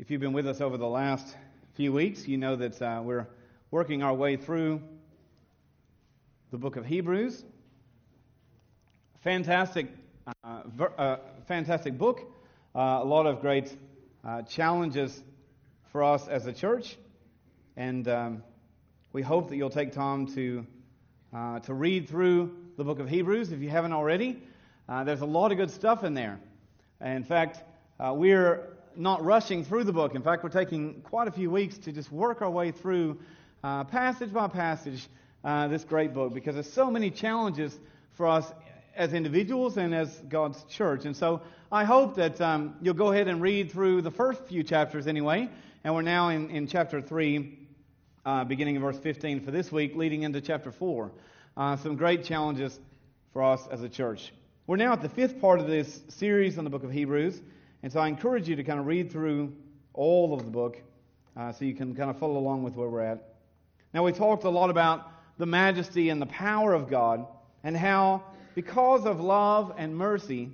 If you've been with us over the last few weeks, you know that uh, we're working our way through the book of Hebrews. Fantastic, uh, ver- uh, fantastic book. Uh, a lot of great uh, challenges for us as a church, and um, we hope that you'll take time to uh, to read through the book of Hebrews if you haven't already. there's a lot of good stuff in there. In fact, we're not rushing through the book. In fact, we're taking quite a few weeks to just work our way through uh, passage by passage uh, this great book because there's so many challenges for us as individuals and as God's church. And so I hope that um, you'll go ahead and read through the first few chapters anyway. And we're now in, in chapter 3, uh, beginning in verse 15 for this week, leading into chapter 4. Uh, some great challenges for us as a church. We're now at the fifth part of this series on the book of Hebrews. And so I encourage you to kind of read through all of the book uh, so you can kind of follow along with where we're at. Now, we talked a lot about the majesty and the power of God and how, because of love and mercy,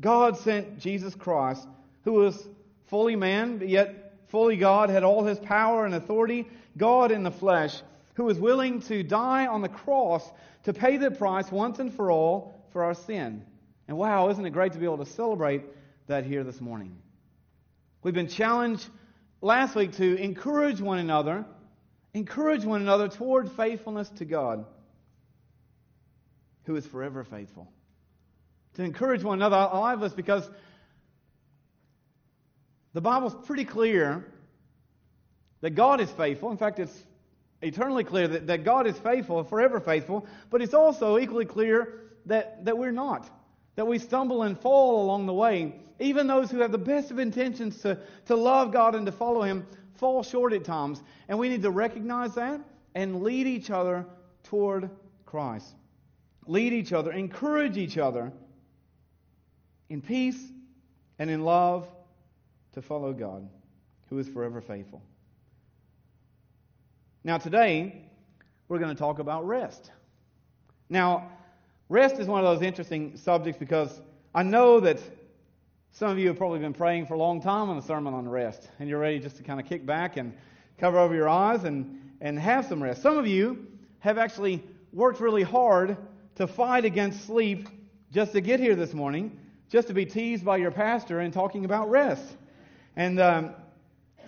God sent Jesus Christ, who was fully man, but yet fully God, had all his power and authority, God in the flesh, who was willing to die on the cross to pay the price once and for all for our sin. And wow, isn't it great to be able to celebrate that here this morning. We've been challenged last week to encourage one another, encourage one another toward faithfulness to God, who is forever faithful. To encourage one another, I love this because the Bible's pretty clear that God is faithful. In fact, it's eternally clear that, that God is faithful, forever faithful, but it's also equally clear that, that we're not that we stumble and fall along the way. Even those who have the best of intentions to, to love God and to follow Him fall short at times. And we need to recognize that and lead each other toward Christ. Lead each other, encourage each other in peace and in love to follow God, who is forever faithful. Now, today, we're going to talk about rest. Now, Rest is one of those interesting subjects because I know that some of you have probably been praying for a long time on a sermon on rest, and you're ready just to kind of kick back and cover over your eyes and, and have some rest. Some of you have actually worked really hard to fight against sleep just to get here this morning, just to be teased by your pastor and talking about rest. And um,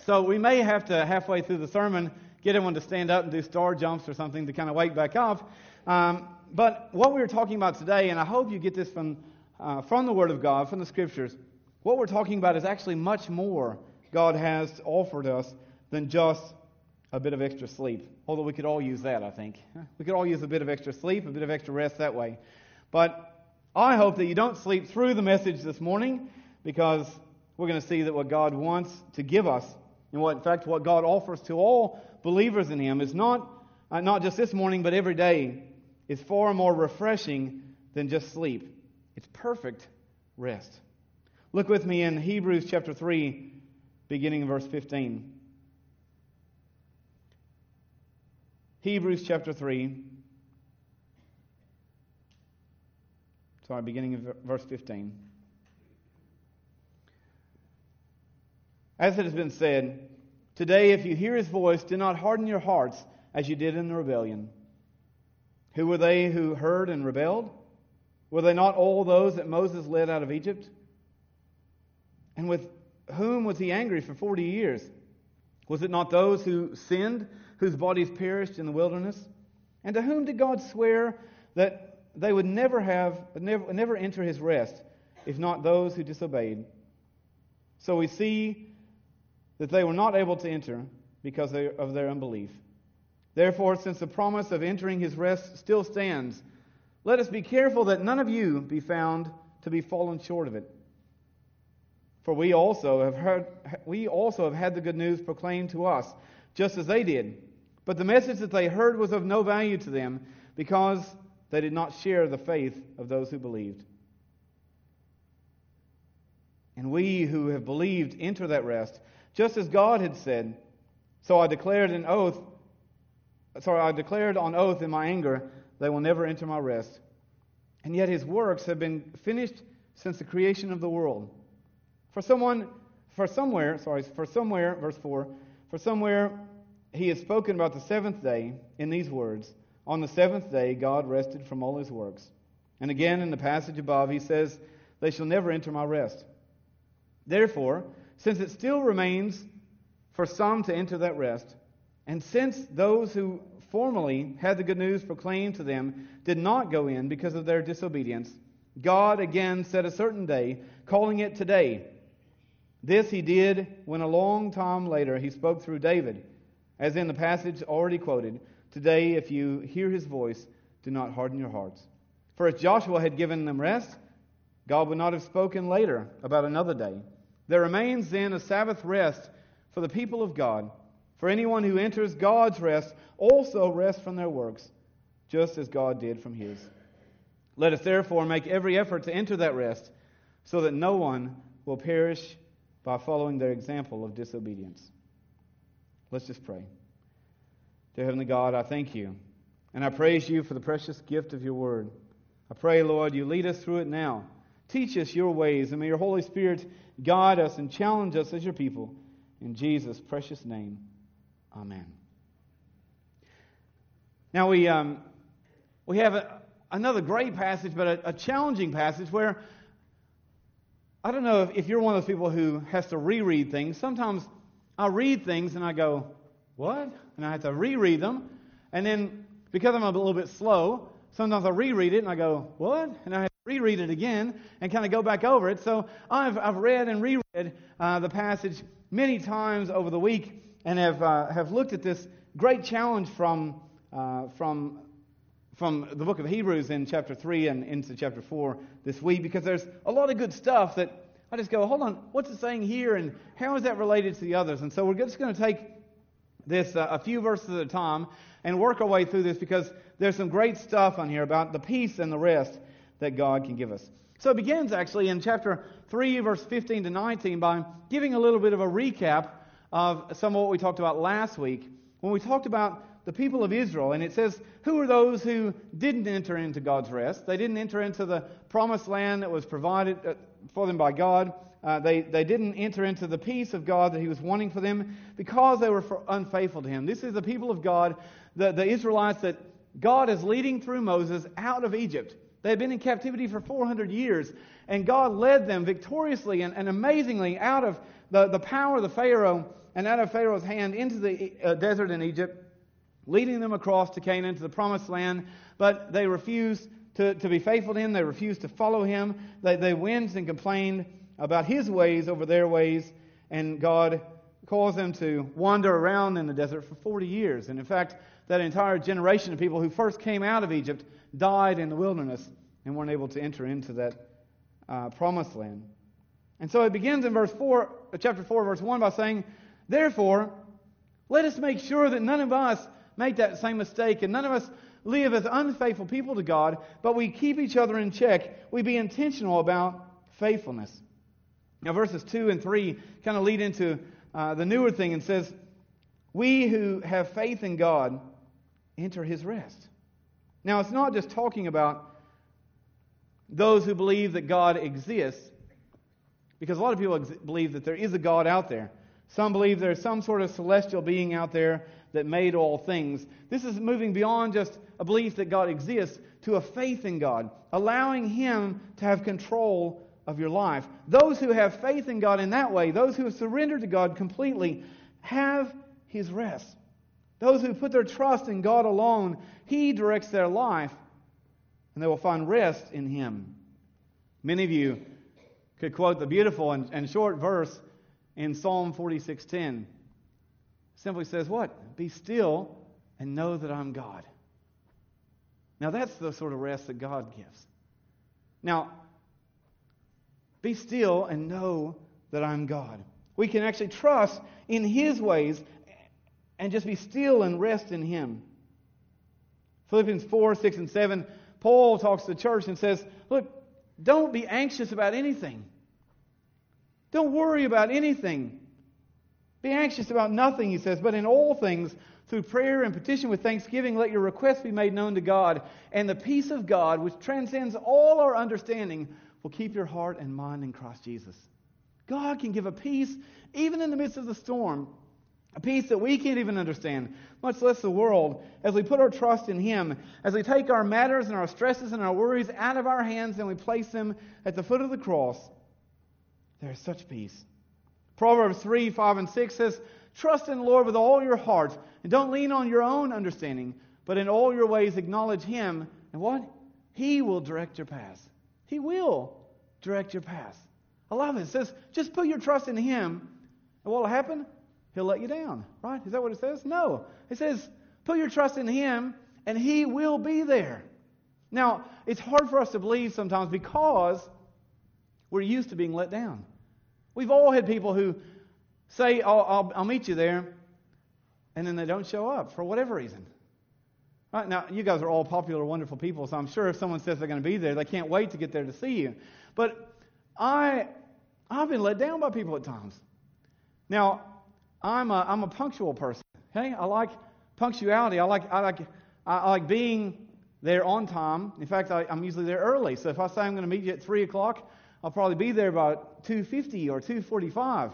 so we may have to, halfway through the sermon, get everyone to stand up and do star jumps or something to kind of wake back up. Um, but what we're talking about today, and I hope you get this from, uh, from the Word of God, from the Scriptures, what we're talking about is actually much more God has offered us than just a bit of extra sleep. Although we could all use that, I think. We could all use a bit of extra sleep, a bit of extra rest that way. But I hope that you don't sleep through the message this morning because we're going to see that what God wants to give us, and what, in fact, what God offers to all believers in Him is not, uh, not just this morning, but every day is far more refreshing than just sleep. It's perfect rest. Look with me in Hebrews chapter 3, beginning in verse 15. Hebrews chapter 3. Sorry, beginning of verse 15. As it has been said, Today, if you hear his voice, do not harden your hearts as you did in the rebellion. Who were they who heard and rebelled? Were they not all those that Moses led out of Egypt? And with whom was he angry for 40 years? Was it not those who sinned, whose bodies perished in the wilderness? And to whom did God swear that they would never have, never, never enter his rest, if not those who disobeyed? So we see that they were not able to enter because of their unbelief. Therefore, since the promise of entering his rest still stands, let us be careful that none of you be found to be fallen short of it. For we also have heard, we also have had the good news proclaimed to us, just as they did. But the message that they heard was of no value to them, because they did not share the faith of those who believed. And we who have believed enter that rest, just as God had said. So I declared an oath sorry, I declared on oath in my anger, they will never enter my rest. And yet his works have been finished since the creation of the world. For someone for somewhere, sorry, for somewhere, verse 4, for somewhere he has spoken about the seventh day in these words On the seventh day, God rested from all his works. And again, in the passage above, he says, They shall never enter my rest. Therefore, since it still remains for some to enter that rest, and since those who formerly had the good news proclaimed to them did not go in because of their disobedience, God again set a certain day, calling it today. This he did when a long time later he spoke through David, as in the passage already quoted Today, if you hear his voice, do not harden your hearts. For if Joshua had given them rest, God would not have spoken later about another day. There remains then a Sabbath rest for the people of God. For anyone who enters God's rest also rests from their works, just as God did from his. Let us therefore make every effort to enter that rest, so that no one will perish by following their example of disobedience. Let's just pray. Dear Heavenly God, I thank you, and I praise you for the precious gift of your word. I pray, Lord, you lead us through it now. Teach us your ways, and may your Holy Spirit guide us and challenge us as your people. In Jesus' precious name, amen. Now, we, um, we have a, another great passage, but a, a, challenging passage where I don't know if, if you're one of those people who has to reread things. Sometimes I read things and I go, What? And I have to reread them. And then because I'm a little bit slow, sometimes I reread it and I go, What? And I have to reread it again and kind of go back over it. So I've, I've read and reread uh, the passage many times over the week and have, uh, have looked at this great challenge from, uh, from from the book of Hebrews in chapter 3 and into chapter 4 this week because there's a lot of good stuff that I just go, hold on, what's it saying here and how is that related to the others? And so we're just going to take this uh, a few verses at a time and work our way through this because there's some great stuff on here about the peace and the rest that God can give us. So it begins actually in chapter 3, verse 15 to 19 by giving a little bit of a recap of some of what we talked about last week when we talked about the people of Israel. And it says, Who are those who didn't enter into God's rest? They didn't enter into the promised land that was provided uh, for them by God. Uh, they, they didn't enter into the peace of God that He was wanting for them because they were unfaithful to Him. This is the people of God, the, the Israelites that God is leading through Moses out of Egypt. They had been in captivity for 400 years, and God led them victoriously and, and amazingly out of the, the power of the Pharaoh and out of Pharaoh's hand into the uh, desert in Egypt leading them across to Canaan, to the promised land, but they refused to, to be faithful to him. They refused to follow him. They, they and complained about his ways over their ways, and God caused them to wander around in the desert for 40 years. And in fact, that entire generation of people who first came out of Egypt died in the wilderness and weren't able to enter into that uh, promised land. And so it begins in verse 4, chapter 4, verse 1 by saying, Therefore, let us make sure that none of us make that same mistake, and none of us live as unfaithful people to God, but we keep each other in check. We be intentional about faithfulness. Now, verses 2 and 3 kind of lead into uh, the newer thing and says, We who have faith in God enter his rest. Now, it's not just talking about those who believe that God exists, because a lot of people ex- believe that there is a God out there. Some believe there's some sort of celestial being out there that made all things. This is moving beyond just a belief that God exists to a faith in God, allowing Him to have control of your life. Those who have faith in God in that way, those who have surrendered to God completely, have His rest. Those who put their trust in God alone, He directs their life, and they will find rest in Him. Many of you could quote the beautiful and, and short verse in Psalm 46:10 simply says what? Be still and know that I'm God. Now, that's the sort of rest that God gives. Now, be still and know that I'm God. We can actually trust in His ways and just be still and rest in Him. Philippians 4, 6, and 7, Paul talks to the church and says, Look, don't be anxious about anything. Don't worry about anything. Be anxious about nothing, he says, but in all things, through prayer and petition with thanksgiving, let your requests be made known to God. And the peace of God, which transcends all our understanding, will keep your heart and mind in Christ Jesus. God can give a peace even in the midst of the storm, a peace that we can't even understand, much less the world, as we put our trust in Him, as we take our matters and our stresses and our worries out of our hands and we place them at the foot of the cross. There is such peace. Proverbs 3 5 and 6 says, Trust in the Lord with all your heart, and don't lean on your own understanding, but in all your ways acknowledge Him, and what? He will direct your path. He will direct your path. I love it. It says, just put your trust in Him, and what will happen? He'll let you down, right? Is that what it says? No. It says, put your trust in Him, and He will be there. Now, it's hard for us to believe sometimes because we're used to being let down. We've all had people who say, oh, I'll, I'll meet you there, and then they don't show up for whatever reason. Right, now, you guys are all popular, wonderful people, so I'm sure if someone says they're going to be there, they can't wait to get there to see you. But I, I've been let down by people at times. Now, I'm a, I'm a punctual person. Okay, I like punctuality. I like I like I like being there on time. In fact, I, am usually there early. So if I say I'm going to meet you at three o'clock, I'll probably be there two fifty or two forty-five.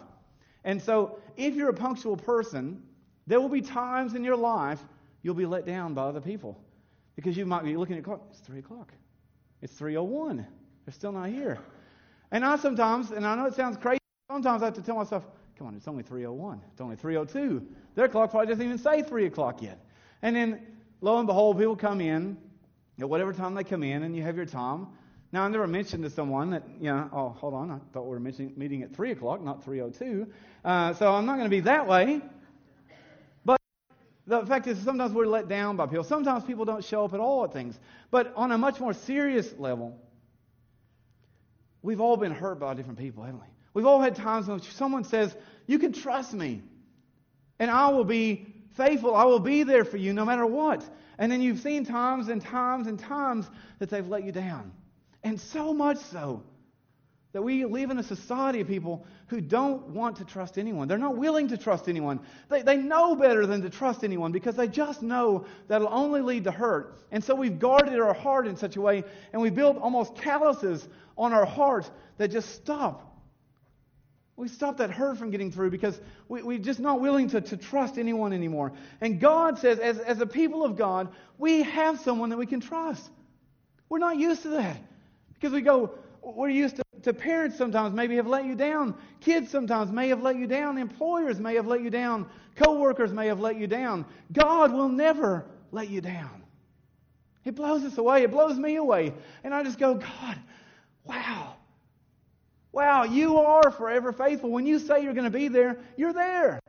And so, if you're a punctual person, there will be times in your life you'll be let down by other people because you might be looking at clock. It's three o'clock. It's three o one. They're still not here. And I sometimes, and I know it sounds crazy, sometimes I have to tell myself, come on, it's only 301. It's only 302. Their clock probably doesn't even say 3 o'clock yet. And then, lo and behold, people come in at whatever time they come in, and you have your time. Now, I never mentioned to someone that, you know, oh, hold on, I thought we were meeting at 3 o'clock, not 302. Uh, so I'm not going to be that way. But the fact is, sometimes we're let down by people. Sometimes people don't show up at all at things. But on a much more serious level, We've all been hurt by different people, haven't we? We've all had times when someone says, You can trust me, and I will be faithful. I will be there for you no matter what. And then you've seen times and times and times that they've let you down. And so much so that we live in a society of people who don't want to trust anyone. They're not willing to trust anyone. They, they know better than to trust anyone because they just know that'll only lead to hurt. And so we've guarded our heart in such a way, and we've built almost calluses on our heart that just stop. We stop that hurt from getting through because we, we're just not willing to, to trust anyone anymore. And God says, as, as a people of God, we have someone that we can trust. We're not used to that because we go, we're used to, to parents sometimes maybe have let you down. Kids sometimes may have let you down. Employers may have let you down. Co-workers may have let you down. God will never let you down. It blows us away. It blows me away. And I just go, God, Wow. Wow, you are forever faithful. When you say you're going to be there, you're there.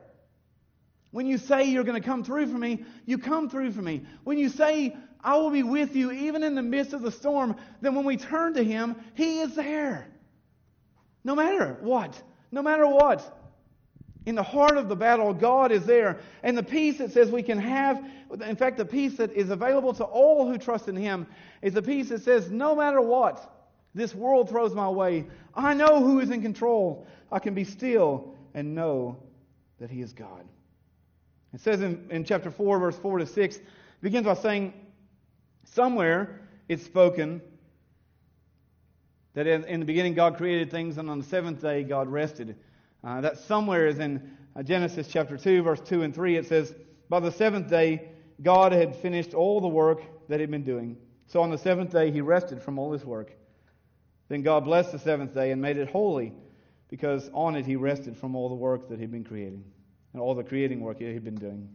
When you say you're going to come through for me, you come through for me. When you say, I will be with you even in the midst of the storm, then when we turn to Him, He is there. No matter what. No matter what. In the heart of the battle, God is there. And the peace that says we can have, in fact, the peace that is available to all who trust in Him, is the peace that says, no matter what, this world throws my way. I know who is in control. I can be still and know that He is God. It says in, in chapter 4, verse 4 to 6, it begins by saying, Somewhere it's spoken that in, in the beginning God created things, and on the seventh day God rested. Uh, that somewhere is in uh, Genesis chapter 2, verse 2 and 3. It says, By the seventh day God had finished all the work that he'd been doing. So on the seventh day he rested from all his work. Then God blessed the seventh day and made it holy because on it he rested from all the work that he'd been creating and all the creating work he'd been doing.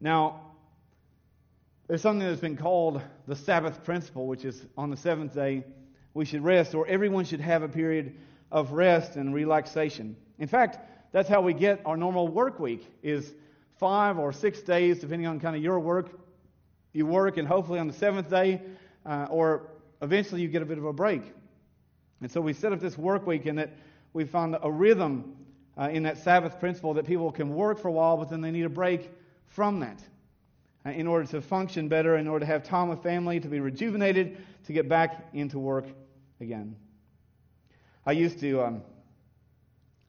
Now, there's something that's been called the Sabbath principle, which is on the seventh day we should rest, or everyone should have a period of rest and relaxation. In fact, that's how we get our normal work week is five or six days, depending on kind of your work. You work, and hopefully on the seventh day, uh, or eventually you get a bit of a break. And so we set up this work week in that we found a rhythm uh, in that Sabbath principle that people can work for a while, but then they need a break from that uh, in order to function better, in order to have time with family, to be rejuvenated, to get back into work again. I used to, um,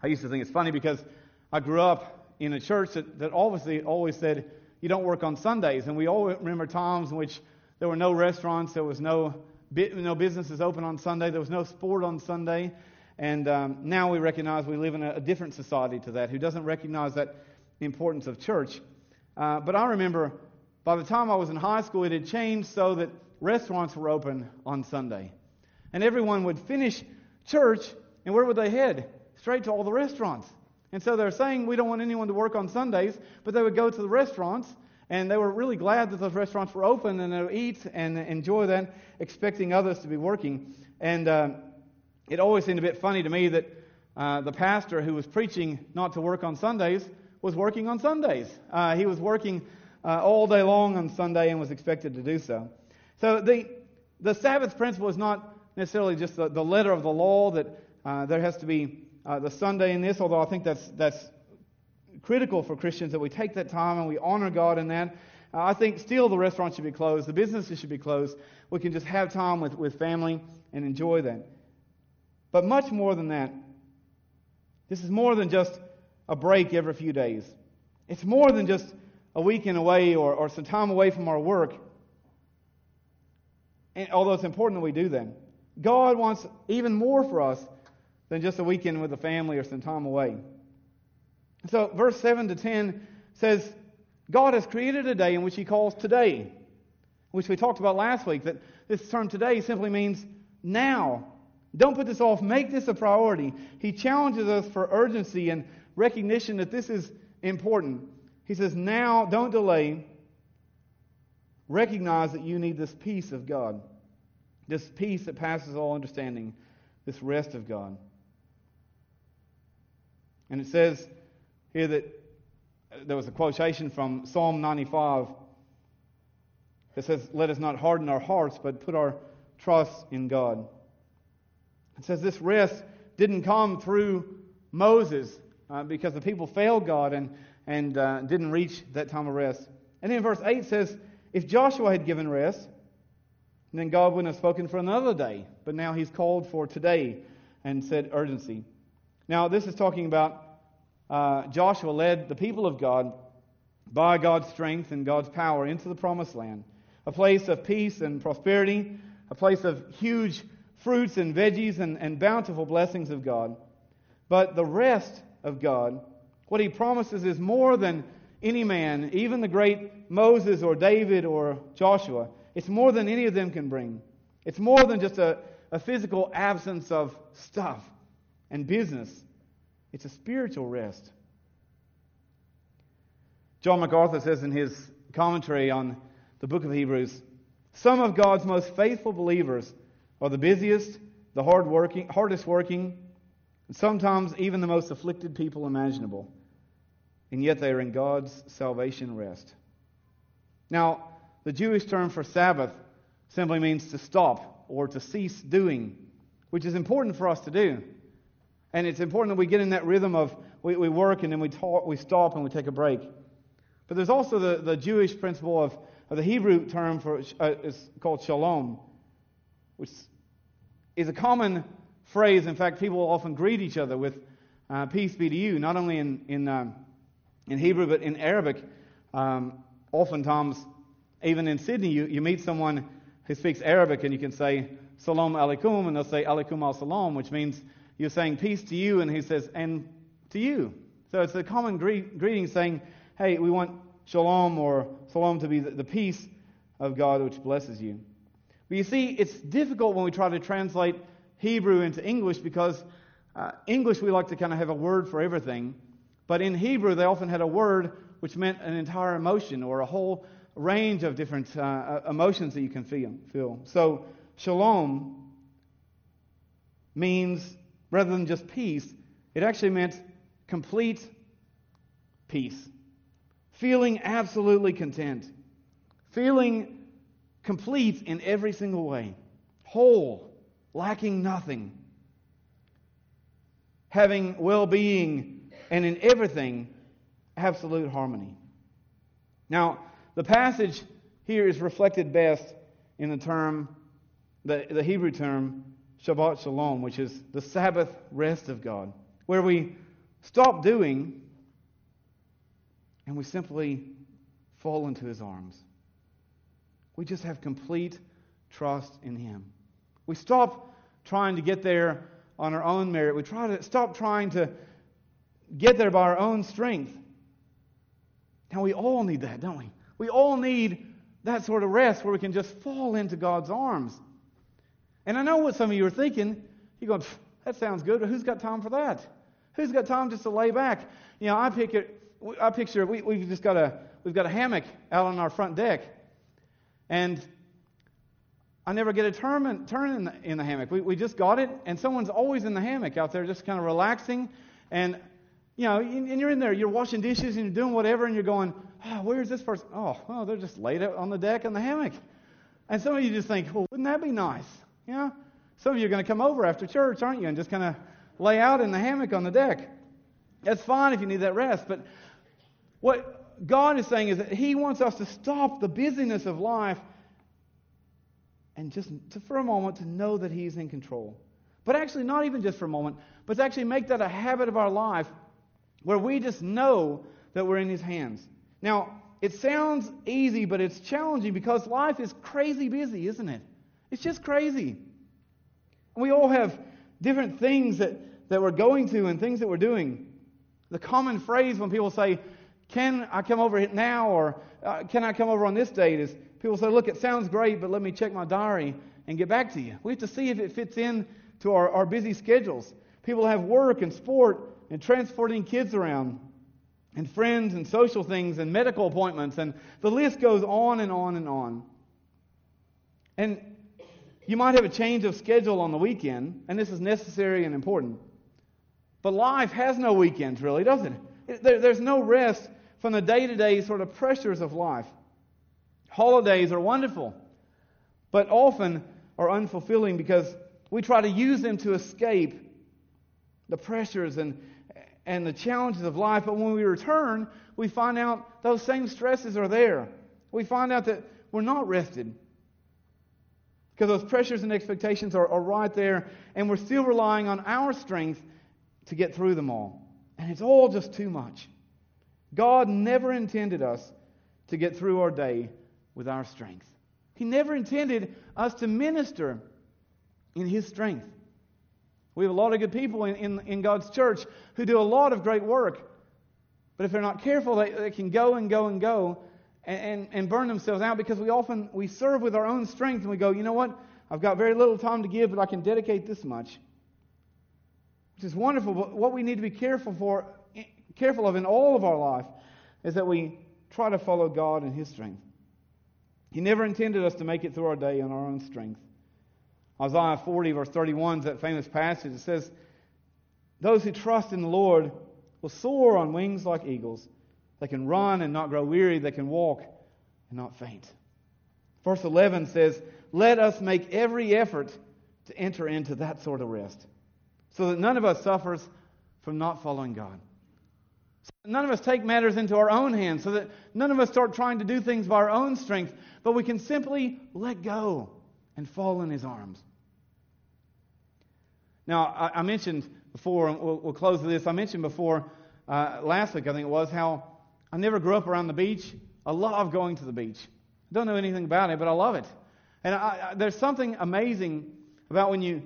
I used to think it's funny because I grew up in a church that, that obviously always said you don't work on Sundays, and we all remember times in which there were no restaurants, there was no no business is open on Sunday. There was no sport on Sunday. And um, now we recognize we live in a, a, different society to that, who doesn't recognize that importance of church. Uh, but I remember by the time I was in high school, it had changed so that restaurants were open on Sunday. And everyone would finish church, and where would they head? Straight to all the restaurants. And so they're saying we don't want anyone to work on Sundays, but they would go to the restaurants, and they were really glad that those restaurants were open, and they would eat and enjoy that, expecting others to be working. And uh, it always seemed a bit funny to me that uh, the pastor who was preaching not to work on Sundays was working on Sundays. Uh, he was working uh, all day long on Sunday and was expected to do so. So the, the Sabbath principle is not necessarily just the, the letter of the law that uh, there has to be uh, the Sunday in this, although I think that's, that's critical for Christians that we take that time and we honor God in that. Uh, I think still the restaurants should be closed, the businesses should be closed. We can just have time with, with family and enjoy that. But much more than that, this is more than just a break every few days. It's more than just a weekend away or, or some time away from our work. And although it's important that we do that, God wants even more for us than just a weekend with the family or some time away. So, verse 7 to 10 says, God has created a day in which He calls today, which we talked about last week, that this term today simply means now. Don't put this off. Make this a priority. He challenges us for urgency and recognition that this is important. He says, Now, don't delay. Recognize that you need this peace of God, this peace that passes all understanding, this rest of God. And it says here that there was a quotation from Psalm 95 that says, Let us not harden our hearts, but put our trust in God. It says this rest didn't come through Moses uh, because the people failed God and and uh, didn't reach that time of rest. And then verse 8 says, if Joshua had given rest, then God wouldn't have spoken for another day. But now he's called for today and said urgency. Now, this is talking about uh, Joshua led the people of God by God's strength and God's power into the promised land, a place of peace and prosperity, a place of huge fruits and veggies and, and bountiful blessings of God. But the rest of God what he promises is more than any man, even the great Moses or David or Joshua. It's more than any of them can bring. It's more than just a, a physical absence of stuff and business, it's a spiritual rest. John MacArthur says in his commentary on the book of Hebrews some of God's most faithful believers are the busiest, the hard working, hardest working, and sometimes even the most afflicted people imaginable and yet they are in God's salvation rest. Now, the Jewish term for Sabbath simply means to stop or to cease doing, which is important for us to do. And it's important that we get in that rhythm of we, we work and then we, talk, we stop and we take a break. But there's also the, the Jewish principle of, of the Hebrew term for uh, is called shalom, which is a common phrase. In fact, people often greet each other with uh, peace be to you, not only in, in um, in Hebrew, but in Arabic, um, oftentimes, even in Sydney, you, you meet someone who speaks Arabic and you can say, Salam alaikum, and they'll say, Alaikum al salam, which means you're saying peace to you, and he says, and to you. So it's a common gre- greeting saying, hey, we want shalom or salam to be the, the peace of God which blesses you. But you see, it's difficult when we try to translate Hebrew into English because uh, English we like to kind of have a word for everything. But in Hebrew, they often had a word which meant an entire emotion or a whole range of different uh, uh, emotions that you can feel, feel. So, shalom means, rather than just peace, it actually meant complete peace. Feeling absolutely content. Feeling complete in every single way. Whole, lacking nothing. Having well being and in everything, absolute harmony. Now, the passage here is reflected best in the term, the, the Hebrew term, Shabbat Shalom, which is the Sabbath rest of God, where we stop doing and we simply fall into His arms. We just have complete trust in Him. We stop trying to get there on our own merit. We try to stop trying to get there by our own strength. Now, we all need that, don't we? We all need that sort of rest where we can just fall into God's arms. And I know what some of you are thinking. You're going, that sounds good, but who's got time for that? Who's got time just to lay back? You know, I picture, I picture we, we've just got a, we've got a hammock out on our front deck. And I never get a turn, turn in, the, in the hammock. We, we just got it, and someone's always in the hammock out there just kind of relaxing. And, you know, and you're in there, you're washing dishes and you're doing whatever, and you're going, oh, where's this person? Oh, oh, they're just laid out on the deck in the hammock. And some of you just think, well, wouldn't that be nice? Know? Some of you are going to come over after church, aren't you, and just kind of lay out in the hammock on the deck. That's fine if you need that rest, but what God is saying is that He wants us to stop the busyness of life and just to, for a moment to know that He's in control. But actually, not even just for a moment, but to actually make that a habit of our life where we just know that we're in His hands. Now, it sounds easy, but it's challenging because life is crazy busy, isn't it? It's just crazy. We all have different things that, that we're going to and things that we're doing. The common phrase when people say, Can I come over now? or uh, Can I come over on this date? is people say, Look, it sounds great, but let me check my diary and get back to you. We have to see if it fits in to our, our busy schedules. People have work and sport and transporting kids around and friends and social things and medical appointments, and the list goes on and on and on. And you might have a change of schedule on the weekend, and this is necessary and important. But life has no weekends, really, does it? there's no rest from the day to day sort of pressures of life. Holidays are wonderful, but often are unfulfilling because we try to use them to escape the pressures and and the challenges of life, but when we return, we find out those same stresses are there. We find out that we're not rested. Because those pressures and expectations are, are right there, and we're still relying on our strength to get through them all. And it's all just too much. God never intended us to get through our day with our strength. He never intended us to minister in His strength. We have a lot of good people in, in, in God's church who do a lot of great work. But if they're not careful, they, they can go and go and go and, and, and burn themselves out because we often we serve with our own strength and we go, you know what? I've got very little time to give, but I can dedicate this much. Which is wonderful, but what we need to be careful for eh, careful of in all of our life is that we try to follow God in His strength. He never intended us to make it through our day on our own strength. Isaiah 40, verse 31 is that famous passage. It says, Those who trust in the Lord will soar on wings like eagles. They can run and not grow weary. They can walk and not faint. Verse 11 says, Let us make every effort to enter into that sort of rest so that none of us suffers from not following God. So none of us take matters into our own hands so that none of us start trying to do things by our own strength, but we can simply let go and fall in His arms. Now, I, mentioned before, and we'll, we'll, close with this. I mentioned before, uh, last week I think it was, how I never grew up around the beach. I love going to the beach. I don't know anything about it, but I love it. And I, I, there's something amazing about when you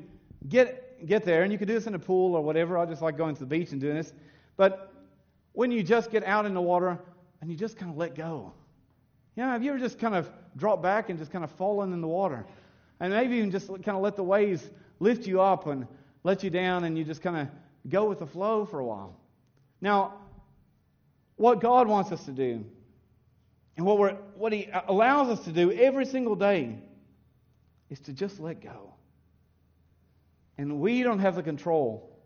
get, get there, and you can do this in a pool or whatever. I just like going to the beach and doing this. But when you just get out in the water and you just kind of let go. You know, have you ever just kind of dropped back and just kind of fallen in the water? And maybe even just kind of let the waves lift you up and let you down and you just kind of go with the flow for a while. Now, what God wants us to do and what, we're, what He allows us to do every single day is to just let go. And we don't have the control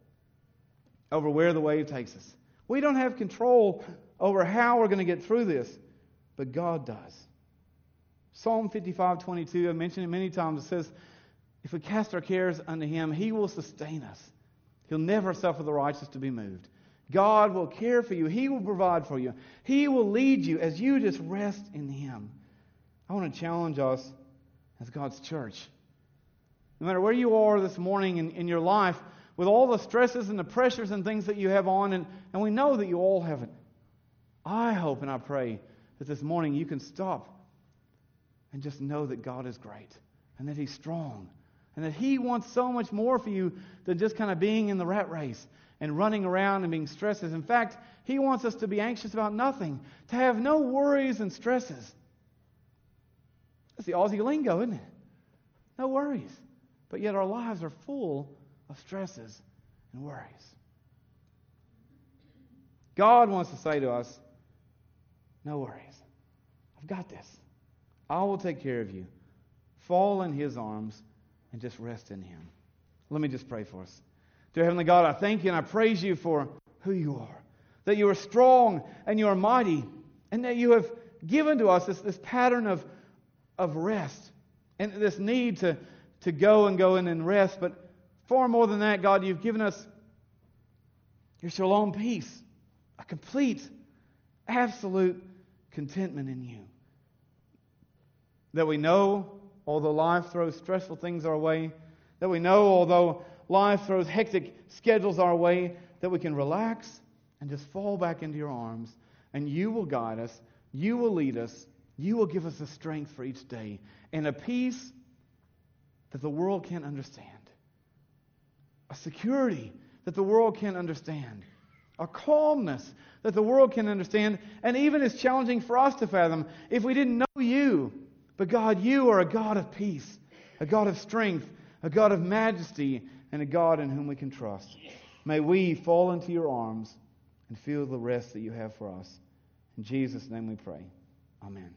over where the wave takes us. We don't have control over how we're going to get through this, but God does. Psalm 55 22, I've mentioned it many times, it says, if we cast our cares unto him, he will sustain us. He'll never suffer the righteous to be moved. God will care for you. He will provide for you. He will lead you as you just rest in him. I want to challenge us as God's church. No matter where you are this morning in, in your life, with all the stresses and the pressures and things that you have on, and, and we know that you all have it. I hope and I pray that this morning you can stop and just know that God is great and that He's strong And that He wants so much more for you than just kind of being in the rat race and running around and being stressed. In fact, He wants us to be anxious about nothing, to have no worries and stresses. That's the Aussie lingo, isn't it? No worries. But yet our lives are full of stresses and worries. God wants to say to us, No worries. I've got this. I will take care of you. Fall in His arms and just rest in Him. Let me just pray for us. Dear Heavenly God, I thank you and I praise you for who you are. That you are strong and you are mighty, and that you have given to us this, this pattern of, of rest and this need to, to go and go in and rest. But far more than that, God, you've given us your shalom peace, a complete, absolute contentment in you. That we know, although life throws stressful things our way, that we know, although life throws hectic schedules our way, that we can relax and just fall back into your arms, and you will guide us, you will lead us, you will give us the strength for each day, and a peace that the world can't understand, a security that the world can't understand, a calmness that the world can't understand, and even is challenging for us to fathom if we didn't know you. But God, you are a God of peace, a God of strength, a God of majesty, and a God in whom we can trust. May we fall into your arms and feel the rest that you have for us. In Jesus' name we pray. Amen.